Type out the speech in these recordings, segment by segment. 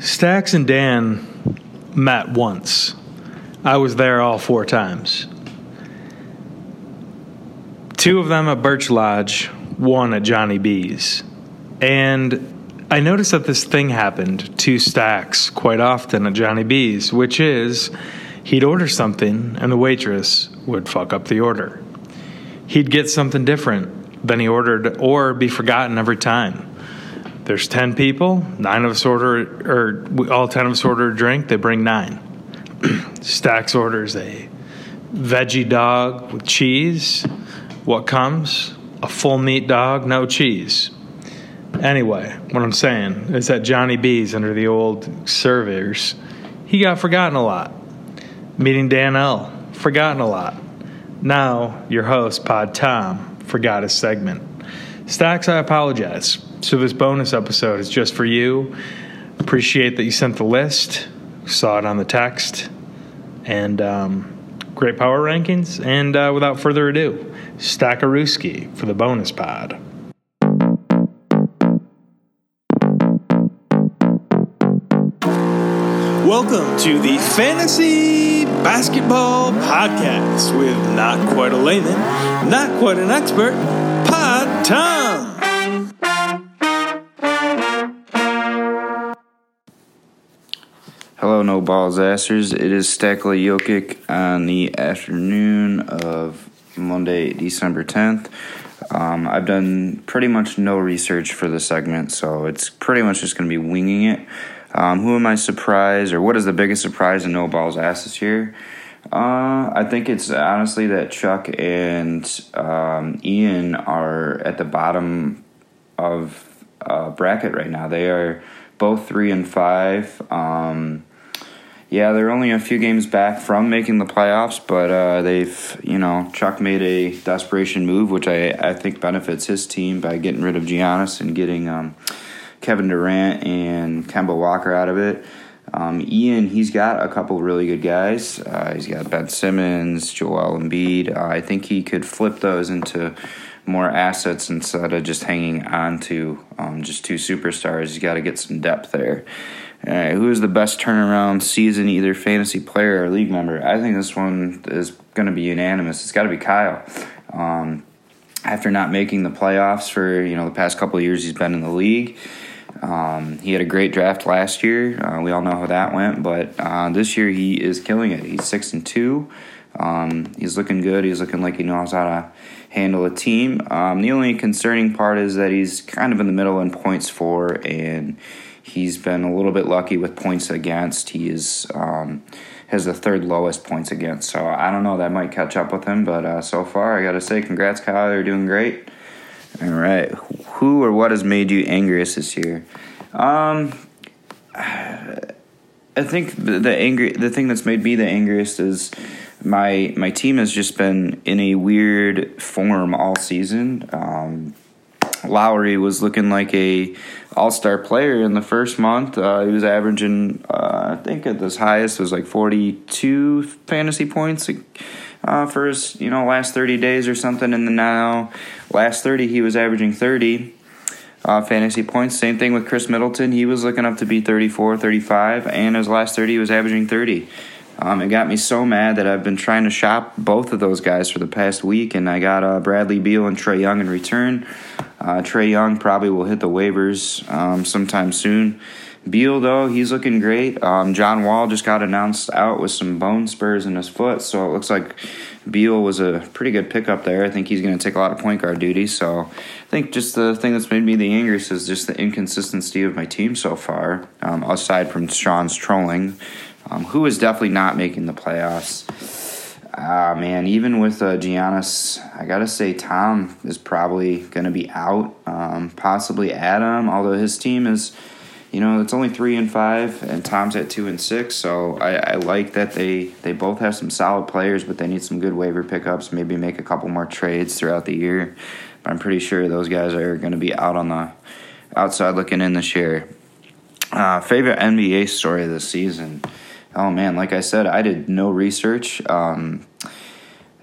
Stacks and Dan met once. I was there all four times. Two of them at Birch Lodge, one at Johnny B's. And I noticed that this thing happened to Stacks quite often at Johnny B's, which is he'd order something and the waitress would fuck up the order. He'd get something different than he ordered or be forgotten every time. There's 10 people, nine of us order, or all 10 of us order a drink, they bring nine. Stacks orders a veggie dog with cheese. What comes? A full meat dog, no cheese. Anyway, what I'm saying is that Johnny B's under the old surveyors, he got forgotten a lot. Meeting Dan L, forgotten a lot. Now, your host, Pod Tom, forgot his segment. Stacks, I apologize. So, this bonus episode is just for you. Appreciate that you sent the list, saw it on the text, and um, great power rankings. And uh, without further ado, Stackarooski for the bonus pod. Welcome to the Fantasy Basketball Podcast with not quite a layman, not quite an expert, Tom. Hello, no balls assers. It is Stakla Jokic on the afternoon of Monday, December 10th. Um, I've done pretty much no research for the segment, so it's pretty much just going to be winging it. Um, who am I surprised, or what is the biggest surprise in no balls ass this year? Uh, I think it's honestly that Chuck and um, Ian are at the bottom of uh, bracket right now. They are both three and five. Um, yeah, they're only a few games back from making the playoffs, but uh, they've, you know, Chuck made a desperation move, which I, I think benefits his team by getting rid of Giannis and getting um, Kevin Durant and Kemba Walker out of it. Um, Ian, he's got a couple really good guys. Uh, he's got Ben Simmons, Joel Embiid. Uh, I think he could flip those into more assets instead of just hanging on to um, just two superstars. He's got to get some depth there. Uh, who is the best turnaround season, either fantasy player or league member? I think this one is going to be unanimous. It's got to be Kyle. Um, after not making the playoffs for you know the past couple years, he's been in the league. Um, he had a great draft last year. Uh, we all know how that went, but uh, this year he is killing it. He's six and two. Um, he's looking good. He's looking like he knows how to handle a team. Um, the only concerning part is that he's kind of in the middle in points for, and he's been a little bit lucky with points against. He is um, has the third lowest points against. So I don't know. That might catch up with him, but uh, so far I got to say, congrats, Kyle. You're doing great. All right. Who or what has made you angriest this year? Um, I think the, the angry the thing that's made me the angriest is my my team has just been in a weird form all season. Um, Lowry was looking like a all star player in the first month. Uh, he was averaging, uh, I think, at his highest was like forty two fantasy points uh, for his you know last thirty days or something. And then now last thirty he was averaging thirty uh, fantasy points. Same thing with Khris Middleton. He was looking up to be 34, 35, and his last 30 he was averaging 30. Um, it got me so mad that I've been trying to shop both of those guys for the past week, and I got uh, Bradley Beal and Trae Young in return. Uh, Trae Young probably will hit the waivers um, sometime soon. Beal, though, he's looking great. Um, John Wall just got announced out with some bone spurs in his foot, so it looks like Beal was a pretty good pickup there. I think he's going to take a lot of point guard duty. So I think just the thing that's made me the angriest is just the inconsistency of my team so far, um, aside from Sean's trolling, um, who is definitely not making the playoffs. Ah, man, even with uh, Giannis, I got to say Tom is probably going to be out. Um, possibly Adam, although his team is you know, it's only three and five, and Tom's at two and six. So I, I, like that they they both have some solid players, but they need some good waiver pickups. Maybe make a couple more trades throughout the year. But I'm pretty sure those guys are going to be out on the outside looking in this year. Uh, favorite NBA story this season? Oh man, like I said, I did no research. Um,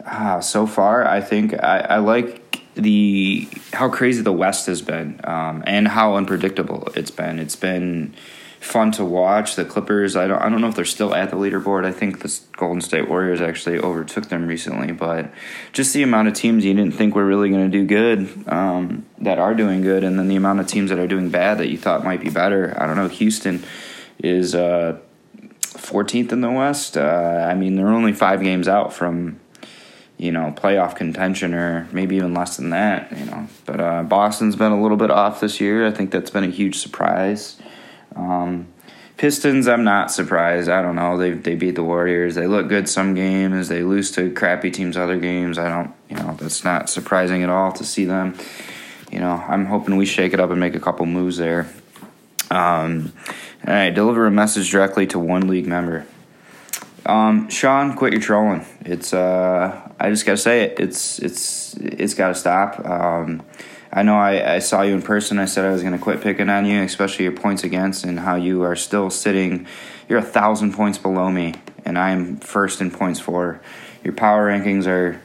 ah, so far, I think I, I like the how crazy the West has been, um, and how unpredictable it's been. It's been fun to watch. The Clippers, I don't, I don't know if they're still at the leaderboard. I think the Golden State Warriors actually overtook them recently, but just the amount of teams you didn't think were really going to do good um, that are doing good, and then the amount of teams that are doing bad that you thought might be better. I don't know. Houston is uh, 14th in the West. Uh, I mean, they're only five games out from you know, playoff contention or maybe even less than that, you know. But uh, Boston's been a little bit off this year. I think that's been a huge surprise. Um, Pistons, I'm not surprised. I don't know. They they beat the Warriors. They look good some games. They lose to crappy teams other games. I don't, you know, that's not surprising at all to see them. You know, I'm hoping we shake it up and make a couple moves there. Um, all right, deliver a message directly to one league member. Um, Sean, quit your trolling. It's uh, I just gotta say it. It's it's it's gotta stop. Um, I know I, I saw you in person. I said I was to quit picking on you, especially your points against and how you are still sitting. You're a thousand points below me, and I'm first in points for. Your power rankings are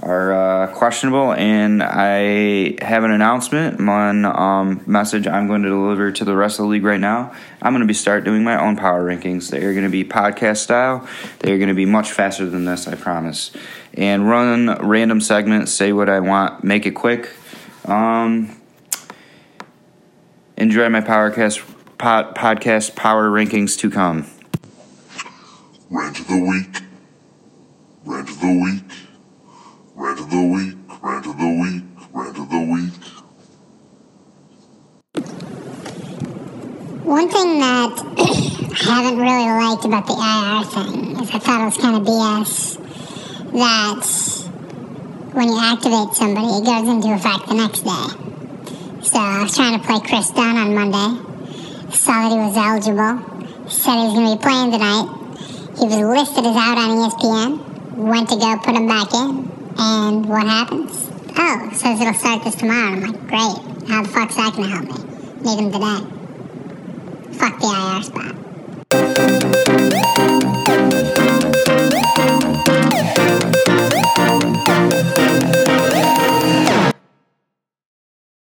are uh, questionable, and I have an announcement, one um, message I'm going to deliver to the rest of the league right now. I'm going to be start doing my own power rankings. They are going to be podcast style. They are going to be much faster than this, I promise. And run random segments, say what I want, make it quick um, enjoy my Powercast pod, podcast power rankings to come. Rant of the week. Rant of the week. Rant of the week. Rant of the week. Rant of the week. One thing that I haven't really liked about the IR thing is I thought it was kind of BS that when you activate somebody, it goes into effect the next day. So I was trying to play Kris Dunn on Monday. Saw that he was eligible. Said he was going to be playing tonight. He was listed as out on ESPN. Went to go put him back in. And what happens? Oh, says it'll start this tomorrow. I'm like, great. How the fuck's that going to help me? Need him today. Fuck the IR spot.